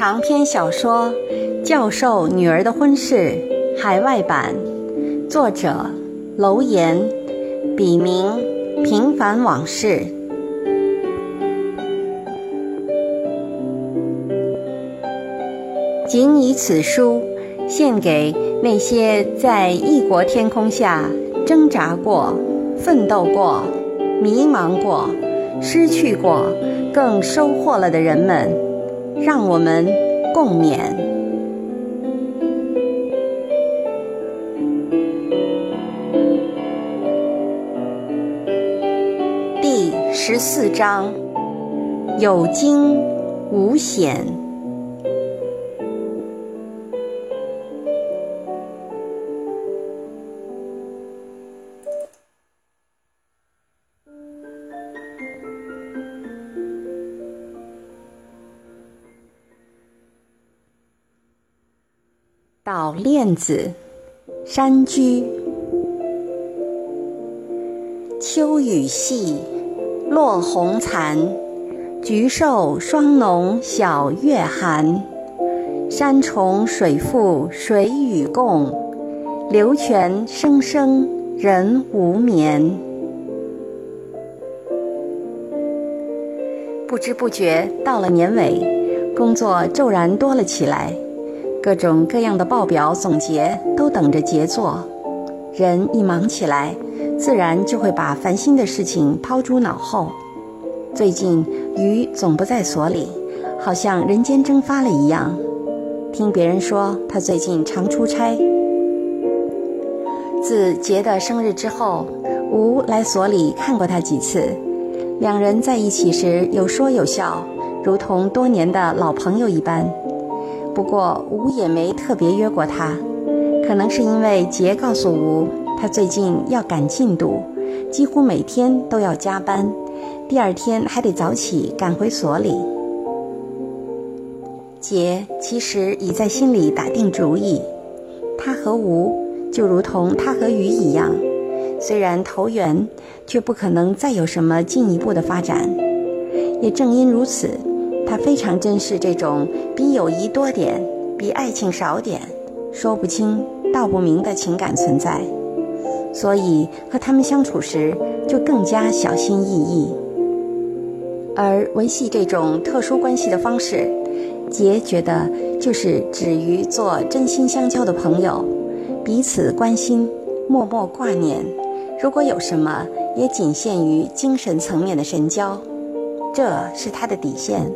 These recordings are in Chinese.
长篇小说《教授女儿的婚事》海外版，作者楼岩，笔名平凡往事。仅以此书献给那些在异国天空下挣扎过、奋斗过、迷茫过、失去过，更收获了的人们。让我们共勉。第十四章：有惊无险。链子，山居。秋雨细，落红残。菊瘦霜浓晓月寒。山重水复谁与共？流泉声声人无眠。不知不觉到了年尾，工作骤然多了起来。各种各样的报表总结都等着杰做，人一忙起来，自然就会把烦心的事情抛诸脑后。最近鱼总不在所里，好像人间蒸发了一样。听别人说，他最近常出差。自杰的生日之后，吴来所里看过他几次，两人在一起时有说有笑，如同多年的老朋友一般。不过吴也没特别约过他，可能是因为杰告诉吴，他最近要赶进度，几乎每天都要加班，第二天还得早起赶回所里。杰其实已在心里打定主意，他和吴就如同他和鱼一样，虽然投缘，却不可能再有什么进一步的发展。也正因如此。他非常珍视这种比友谊多点、比爱情少点、说不清道不明的情感存在，所以和他们相处时就更加小心翼翼。而维系这种特殊关系的方式，杰觉得就是止于做真心相交的朋友，彼此关心、默默挂念。如果有什么，也仅限于精神层面的神交，这是他的底线。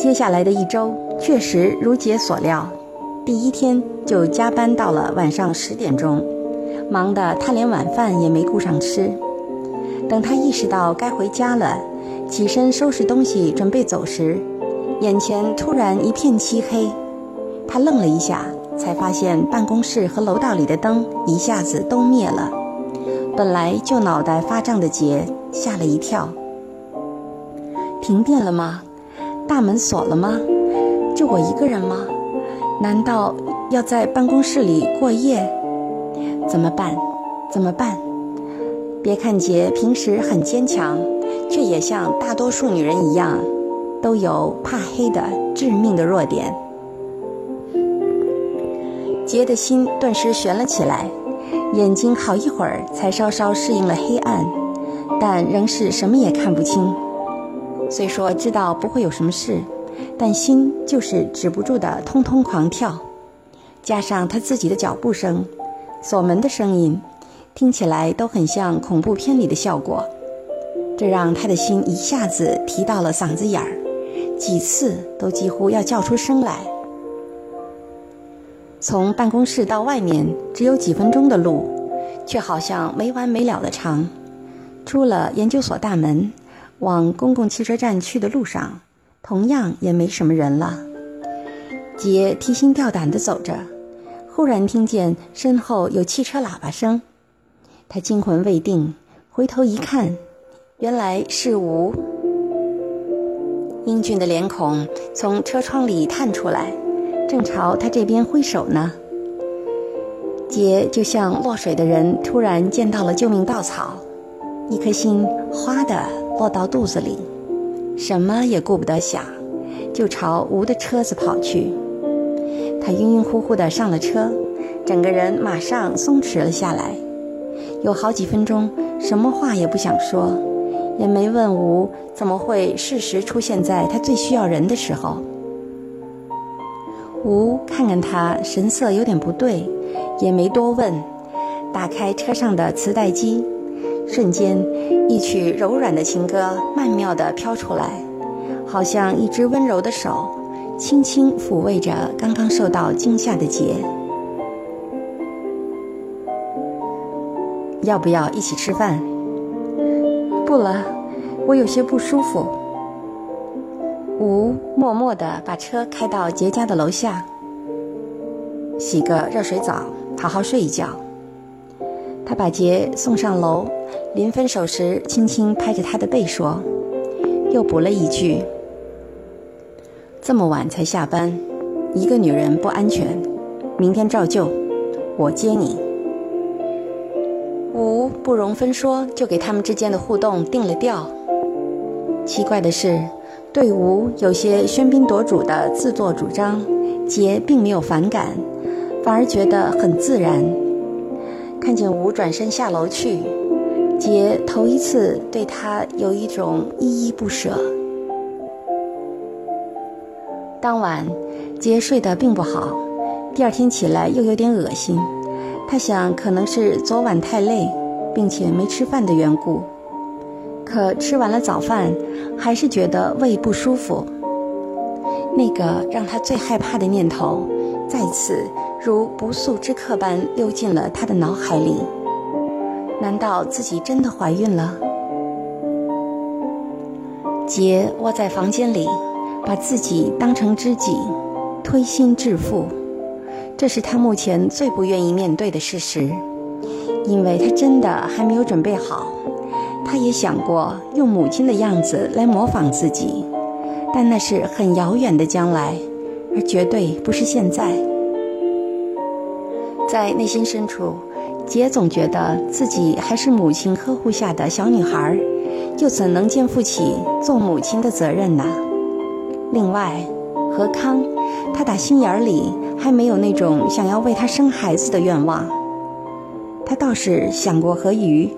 接下来的一周，确实如姐所料，第一天就加班到了晚上十点钟，忙得他连晚饭也没顾上吃。等他意识到该回家了，起身收拾东西准备走时，眼前突然一片漆黑。他愣了一下，才发现办公室和楼道里的灯一下子都灭了。本来就脑袋发胀的杰吓了一跳：“停电了吗？”大门锁了吗？就我一个人吗？难道要在办公室里过夜？怎么办？怎么办？别看杰平时很坚强，却也像大多数女人一样，都有怕黑的致命的弱点。杰的心顿时悬了起来，眼睛好一会儿才稍稍适应了黑暗，但仍是什么也看不清。虽说知道不会有什么事，但心就是止不住的通通狂跳。加上他自己的脚步声、锁门的声音，听起来都很像恐怖片里的效果，这让他的心一下子提到了嗓子眼儿，几次都几乎要叫出声来。从办公室到外面只有几分钟的路，却好像没完没了的长。出了研究所大门。往公共汽车站去的路上，同样也没什么人了。杰提心吊胆地走着，忽然听见身后有汽车喇叭声，他惊魂未定，回头一看，原来是吴。英俊的脸孔从车窗里探出来，正朝他这边挥手呢。杰就像落水的人突然见到了救命稻草，一颗心哗的。落到肚子里，什么也顾不得想，就朝吴的车子跑去。他晕晕乎乎地上了车，整个人马上松弛了下来，有好几分钟什么话也不想说，也没问吴怎么会适时出现在他最需要人的时候。吴看看他神色有点不对，也没多问，打开车上的磁带机，瞬间一曲柔软的情歌曼妙地飘出来，好像一只温柔的手。轻轻抚慰着刚刚受到惊吓的杰。要不要一起吃饭？不了，我有些不舒服。吴默默地把车开到杰家的楼下，洗个热水澡，好好睡一觉。他把杰送上楼，临分手时轻轻拍着他的背说，又补了一句。这么晚才下班，一个女人不安全。明天照旧，我接你。吴不容分说，就给他们之间的互动定了调。奇怪的是，对吴有些喧宾夺主的自作主张，杰并没有反感，反而觉得很自然。看见吴转身下楼去，杰头一次对他有一种依依不舍。当晚，杰睡得并不好，第二天起来又有点恶心。他想，可能是昨晚太累，并且没吃饭的缘故。可吃完了早饭，还是觉得胃不舒服。那个让他最害怕的念头，再次如不速之客般溜进了他的脑海里：难道自己真的怀孕了？杰窝在房间里。把自己当成知己，推心置腹，这是他目前最不愿意面对的事实，因为他真的还没有准备好。他也想过用母亲的样子来模仿自己，但那是很遥远的将来，而绝对不是现在。在内心深处，杰总觉得自己还是母亲呵护下的小女孩，又怎能肩负起做母亲的责任呢？另外，何康，他打心眼里还没有那种想要为他生孩子的愿望。他倒是想过和鱼，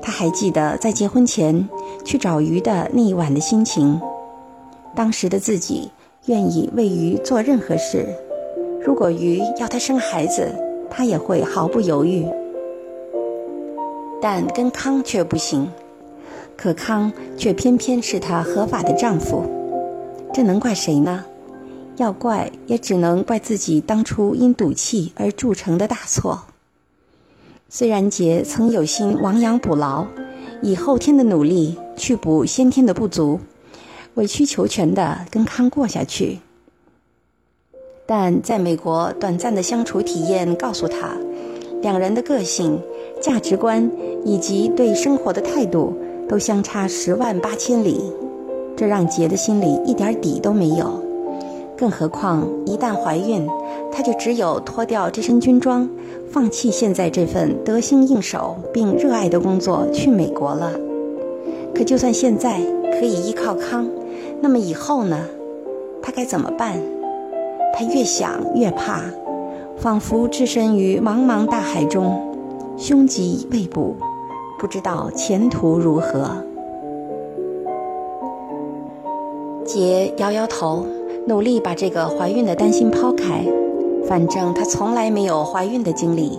他还记得在结婚前去找鱼的那一晚的心情。当时的自己愿意为鱼做任何事，如果鱼要他生孩子，他也会毫不犹豫。但跟康却不行，可康却偏偏是她合法的丈夫。这能怪谁呢？要怪也只能怪自己当初因赌气而铸成的大错。虽然杰曾有心亡羊补牢，以后天的努力去补先天的不足，委曲求全地跟康过下去，但在美国短暂的相处体验告诉他，两人的个性、价值观以及对生活的态度都相差十万八千里。这让杰的心里一点底都没有，更何况一旦怀孕，她就只有脱掉这身军装，放弃现在这份得心应手并热爱的工作，去美国了。可就算现在可以依靠康，那么以后呢？她该怎么办？她越想越怕，仿佛置身于茫茫大海中，胸极未卜，不知道前途如何。杰摇摇头，努力把这个怀孕的担心抛开。反正她从来没有怀孕的经历，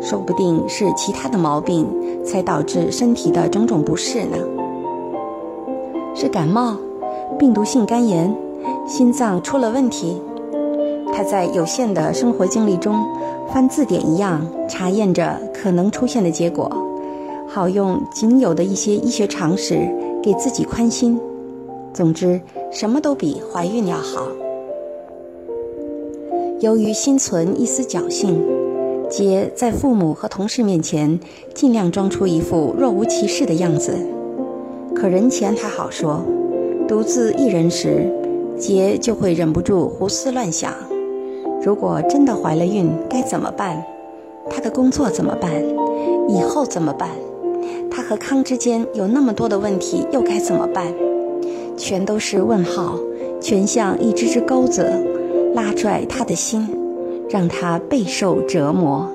说不定是其他的毛病才导致身体的种种不适呢。是感冒、病毒性肝炎、心脏出了问题。他在有限的生活经历中，翻字典一样查验着可能出现的结果，好用仅有的一些医学常识给自己宽心。总之，什么都比怀孕要好。由于心存一丝侥幸，杰在父母和同事面前尽量装出一副若无其事的样子。可人前还好说，独自一人时，杰就会忍不住胡思乱想：如果真的怀了孕，该怎么办？他的工作怎么办？以后怎么办？他和康之间有那么多的问题，又该怎么办？全都是问号，全像一只只钩子，拉拽他的心，让他备受折磨。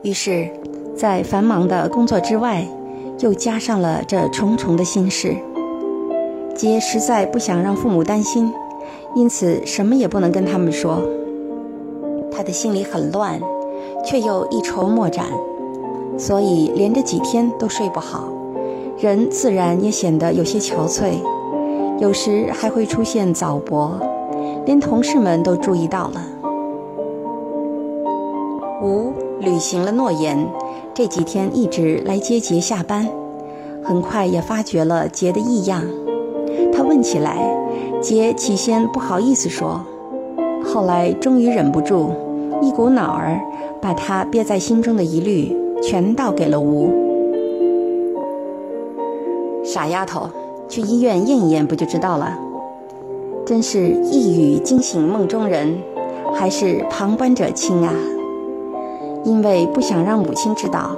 于是，在繁忙的工作之外，又加上了这重重的心事。杰实在不想让父母担心，因此什么也不能跟他们说。他的心里很乱，却又一筹莫展，所以连着几天都睡不好，人自然也显得有些憔悴，有时还会出现早搏，连同事们都注意到了。吴履行了诺言，这几天一直来接杰下班，很快也发觉了杰的异样。他问起来，杰起先不好意思说，后来终于忍不住，一股脑儿把他憋在心中的疑虑全倒给了吴。傻丫头，去医院验一验不就知道了？真是一语惊醒梦中人，还是旁观者清啊！因为不想让母亲知道。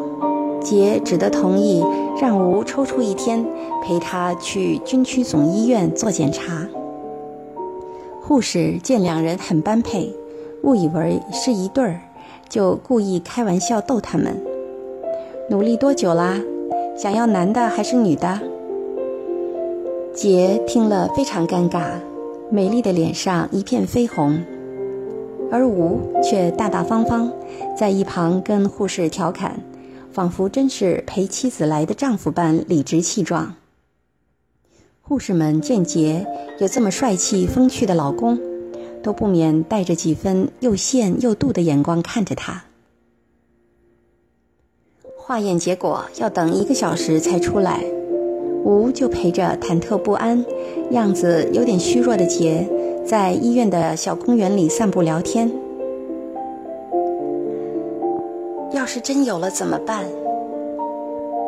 杰只得同意让吴抽出一天陪他去军区总医院做检查。护士见两人很般配，误以为是一对儿，就故意开玩笑逗他们：“努力多久啦？想要男的还是女的？”杰听了非常尴尬，美丽的脸上一片绯红，而吴却大大方方，在一旁跟护士调侃。仿佛真是陪妻子来的丈夫般理直气壮。护士们见杰有这么帅气风趣的老公，都不免带着几分又羡又妒的眼光看着他。化验结果要等一个小时才出来，吴就陪着忐忑不安、样子有点虚弱的杰，在医院的小公园里散步聊天。要是真有了怎么办？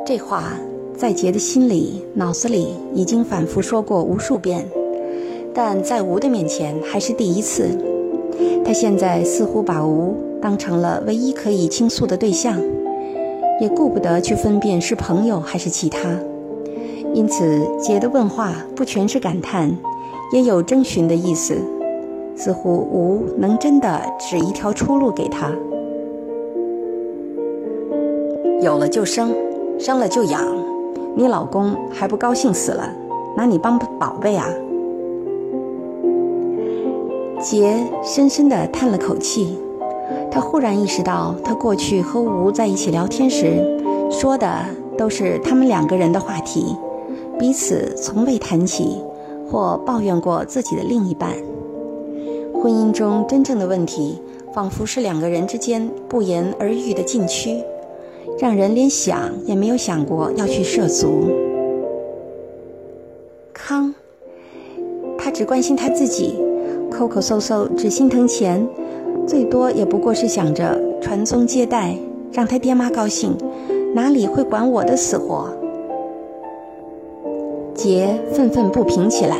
这话在杰的心里、脑子里已经反复说过无数遍，但在吴的面前还是第一次。他现在似乎把吴当成了唯一可以倾诉的对象，也顾不得去分辨是朋友还是其他。因此，杰的问话不全是感叹，也有征询的意思，似乎吴能真的指一条出路给他。有了就生，生了就养，你老公还不高兴死了，拿你当宝贝啊！杰深深地叹了口气，他忽然意识到，他过去和吴在一起聊天时，说的都是他们两个人的话题，彼此从未谈起或抱怨过自己的另一半。婚姻中真正的问题，仿佛是两个人之间不言而喻的禁区。让人连想也没有想过要去涉足。康，他只关心他自己，抠抠搜搜，只心疼钱，最多也不过是想着传宗接代，让他爹妈高兴，哪里会管我的死活？杰愤愤不平起来，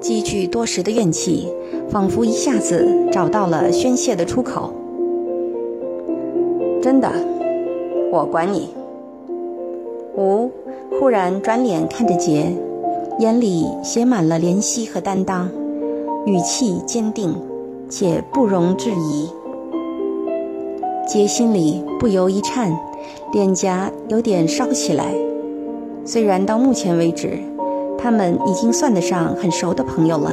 积聚多时的怨气，仿佛一下子找到了宣泄的出口。真的。我管你。吴忽然转脸看着杰，眼里写满了怜惜和担当，语气坚定且不容置疑。杰心里不由一颤，脸颊有点烧起来。虽然到目前为止，他们已经算得上很熟的朋友了，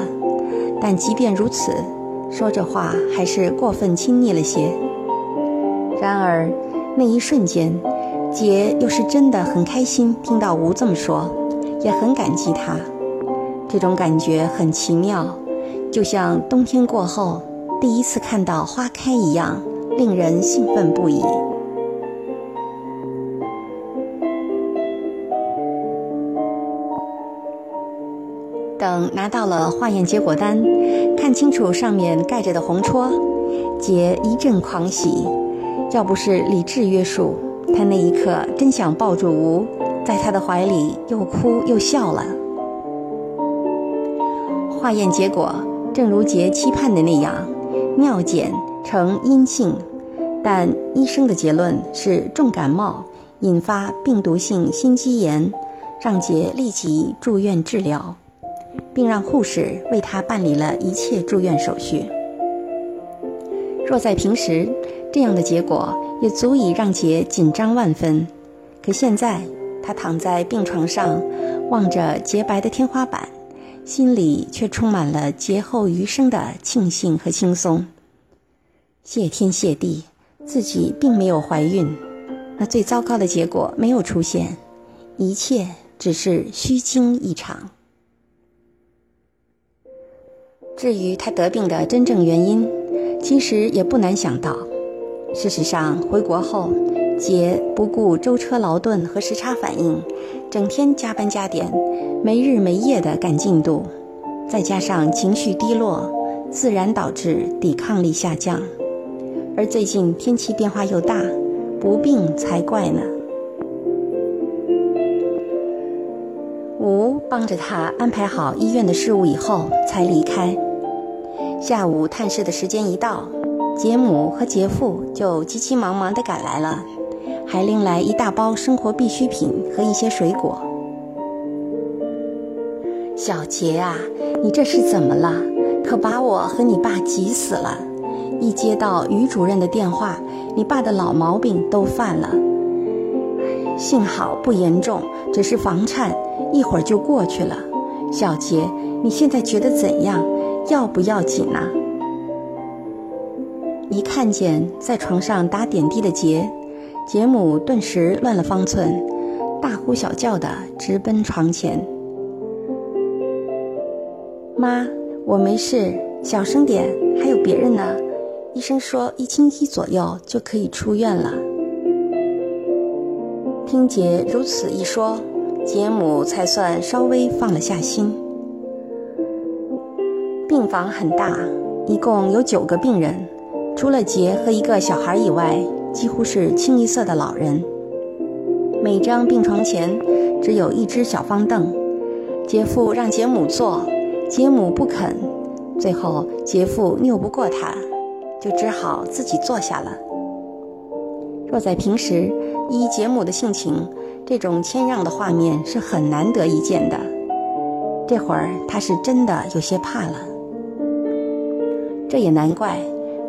但即便如此，说这话还是过分亲昵了些。然而。那一瞬间，杰又是真的很开心，听到吴这么说，也很感激他。这种感觉很奇妙，就像冬天过后第一次看到花开一样，令人兴奋不已。等拿到了化验结果单，看清楚上面盖着的红戳，杰一阵狂喜。要不是理智约束，他那一刻真想抱住吴，在他的怀里又哭又笑了。化验结果正如杰期盼的那样，尿检呈阴性，但医生的结论是重感冒引发病毒性心肌炎，让杰立即住院治疗。并让护士为他办理了一切住院手续。若在平时，这样的结果也足以让杰紧张万分。可现在，他躺在病床上，望着洁白的天花板，心里却充满了劫后余生的庆幸和轻松。谢天谢地，自己并没有怀孕，那最糟糕的结果没有出现，一切只是虚惊一场。至于他得病的真正原因，其实也不难想到。事实上，回国后，杰不顾舟车劳顿和时差反应，整天加班加点，没日没夜的赶进度，再加上情绪低落，自然导致抵抗力下降。而最近天气变化又大，不病才怪呢。吴帮着他安排好医院的事务以后，才离开。下午探视的时间一到，杰母和杰父就急急忙忙地赶来了，还拎来一大包生活必需品和一些水果。小杰啊，你这是怎么了？可把我和你爸急死了！一接到于主任的电话，你爸的老毛病都犯了。幸好不严重，只是房颤，一会儿就过去了。小杰，你现在觉得怎样？要不要紧呐？一看见在床上打点滴的杰，杰母顿时乱了方寸，大呼小叫的直奔床前。妈，我没事，小声点，还有别人呢。医生说一星期左右就可以出院了。听杰如此一说，杰母才算稍微放了下心。病房很大，一共有九个病人，除了杰和一个小孩以外，几乎是清一色的老人。每张病床前只有一只小方凳，杰父让杰母坐，杰母不肯，最后杰父拗不过他。就只好自己坐下了。若在平时，依杰母的性情，这种谦让的画面是很难得一见的。这会儿他是真的有些怕了。这也难怪，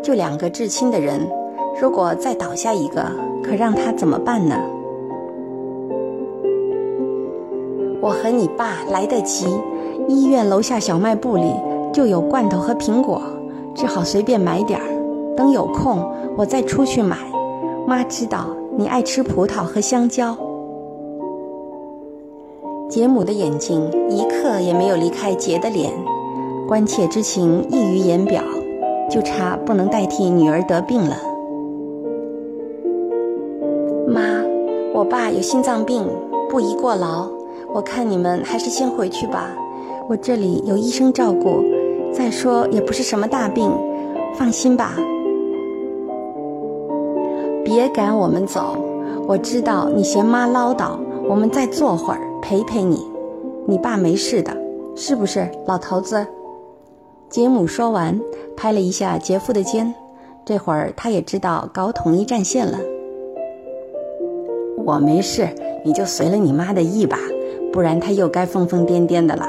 就两个至亲的人，如果再倒下一个，可让他怎么办呢？我和你爸来得及，医院楼下小卖部里就有罐头和苹果，只好随便买点儿。等有空，我再出去买。妈知道你爱吃葡萄和香蕉。杰姆的眼睛一刻也没有离开杰的脸，关切之情溢于言表，就差不能代替女儿得病了。妈，我爸有心脏病，不宜过劳。我看你们还是先回去吧，我这里有医生照顾。再说也不是什么大病，放心吧。别赶我们走，我知道你嫌妈唠叨，我们再坐会儿陪陪你。你爸没事的，是不是，老头子？杰姆说完，拍了一下杰夫的肩。这会儿他也知道搞统一战线了。我没事，你就随了你妈的意吧，不然他又该疯疯癫癫的了。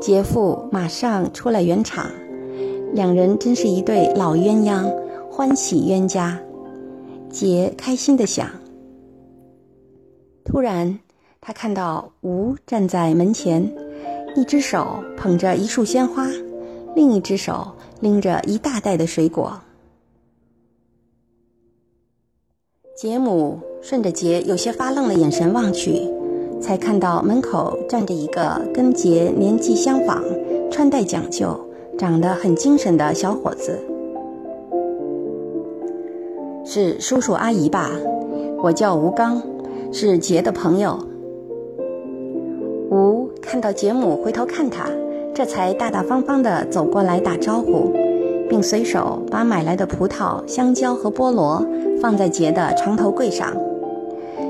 杰夫马上出来圆场，两人真是一对老鸳鸯，欢喜冤家。杰开心的想。突然，他看到吴站在门前，一只手捧着一束鲜花，另一只手拎着一大袋的水果。杰姆顺着杰有些发愣的眼神望去，才看到门口站着一个跟杰年纪相仿、穿戴讲究、长得很精神的小伙子。是叔叔阿姨吧？我叫吴刚，是杰的朋友。吴看到杰姆回头看他，这才大大方方地走过来打招呼，并随手把买来的葡萄、香蕉和菠萝放在杰的床头柜上。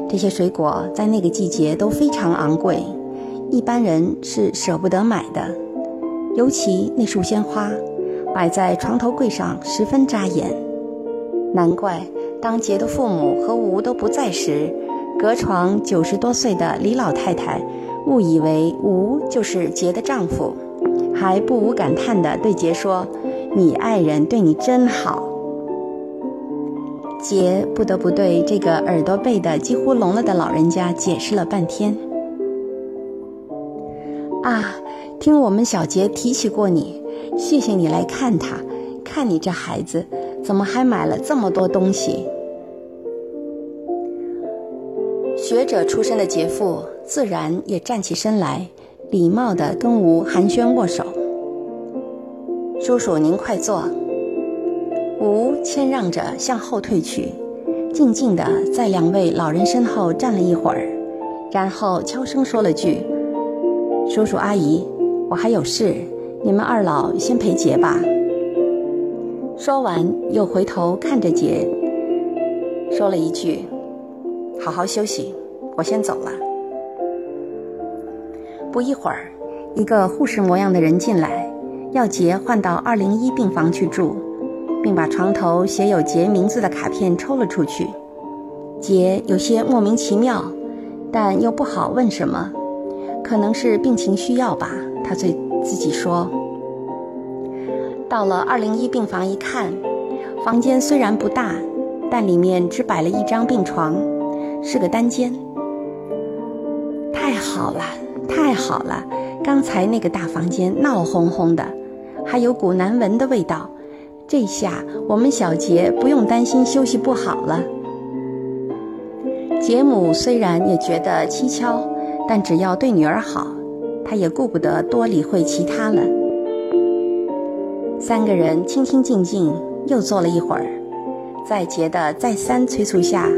这些水果在那个季节都非常昂贵，一般人是舍不得买的。尤其那束鲜花，摆在床头柜上十分扎眼。难怪，当杰的父母和吴都不在时，隔床九十多岁的李老太太误以为吴就是杰的丈夫，还不无感叹地对杰说：“你爱人对你真好。”杰不得不对这个耳朵背的几乎聋了的老人家解释了半天。啊，听我们小杰提起过你，谢谢你来看他，看你这孩子怎么还买了这么多东西。学者出身的杰父自然也站起身来，礼貌地跟吴寒暄握手。叔叔您快坐。吴谦让着向后退去，静静地在两位老人身后站了一会儿，然后悄声说了句：“叔叔阿姨，我还有事，你们二老先陪杰吧。”说完，又回头看着杰，说了一句：“好好休息，我先走了。”不一会儿，一个护士模样的人进来，要杰换到二零一病房去住。并把床头写有杰名字的卡片抽了出去。杰有些莫名其妙，但又不好问什么，可能是病情需要吧。他对自己说：“到了二零一病房一看，房间虽然不大，但里面只摆了一张病床，是个单间。太好了，太好了！刚才那个大房间闹哄哄的，还有股难闻的味道。”这下我们小杰不用担心休息不好了。杰母虽然也觉得蹊跷，但只要对女儿好，她也顾不得多理会其他了。三个人清清静静又坐了一会儿，在杰的再三催促下，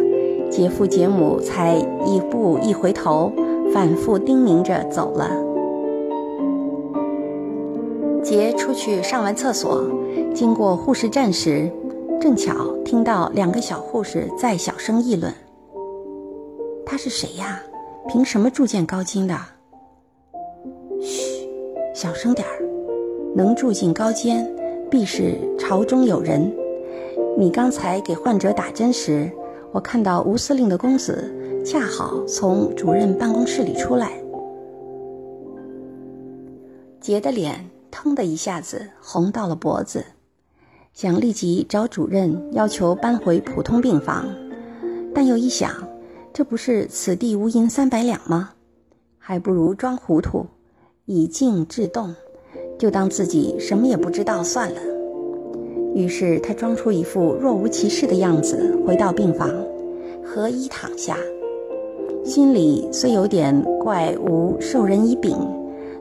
杰父杰母才一步一回头，反复叮咛着走了。杰出去上完厕所，经过护士站时，正巧听到两个小护士在小声议论：“他是谁呀？凭什么住进高金的？”“嘘，小声点儿。能住进高间，必是朝中有人。你刚才给患者打针时，我看到吴司令的公子恰好从主任办公室里出来。”杰的脸。腾的一下子红到了脖子，想立即找主任要求搬回普通病房，但又一想，这不是此地无银三百两吗？还不如装糊涂，以静制动，就当自己什么也不知道算了。于是他装出一副若无其事的样子，回到病房，合衣躺下，心里虽有点怪吴授人以柄。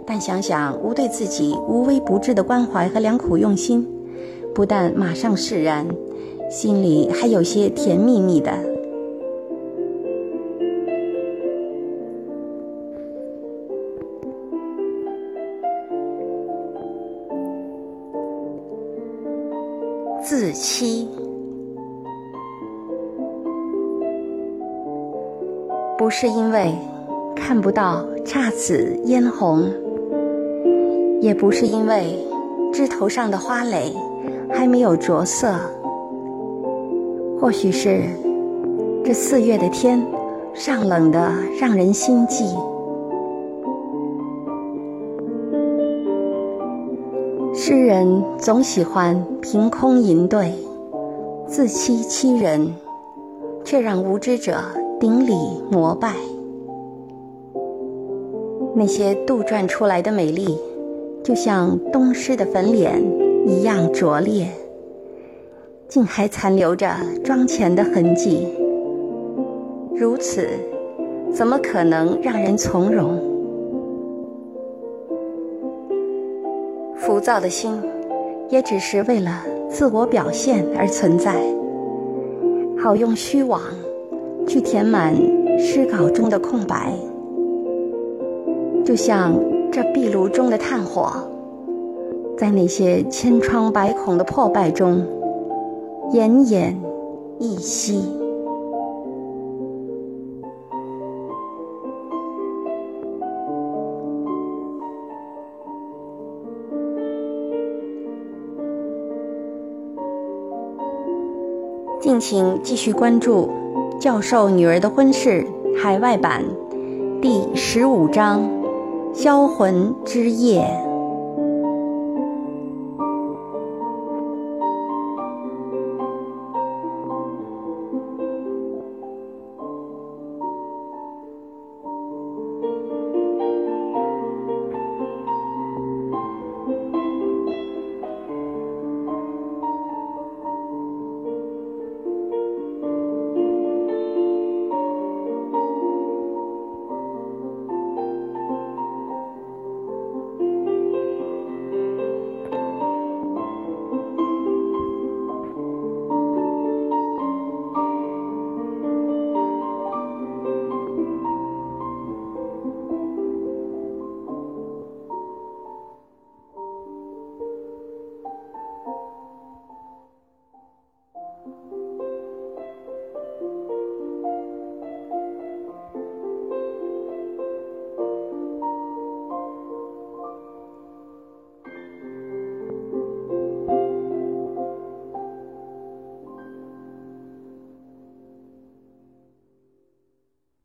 但想想吴对自己无微不至的关怀和良苦用心，不但马上释然，心里还有些甜蜜蜜的。自欺，是因为看不到姹紫嫣红。也不是因为枝头上的花蕾还没有着色，或许是这四月的天尚冷的让人心悸。诗人总喜欢凭空吟对，自欺欺人，却让无知者顶礼膜拜。那些杜撰出来的美丽。就像东施的粉脸一样拙劣，竟还残留着妆前的痕迹。如此，怎么可能让人从容？浮躁的心，也只是为了自我表现而存在，好用虚妄去填满诗稿中的空白，就像。这壁炉中的炭火，在那些千疮百孔的破败中，奄奄一息。敬请继续关注《教授女儿的婚事海外版第十五章销魂之夜。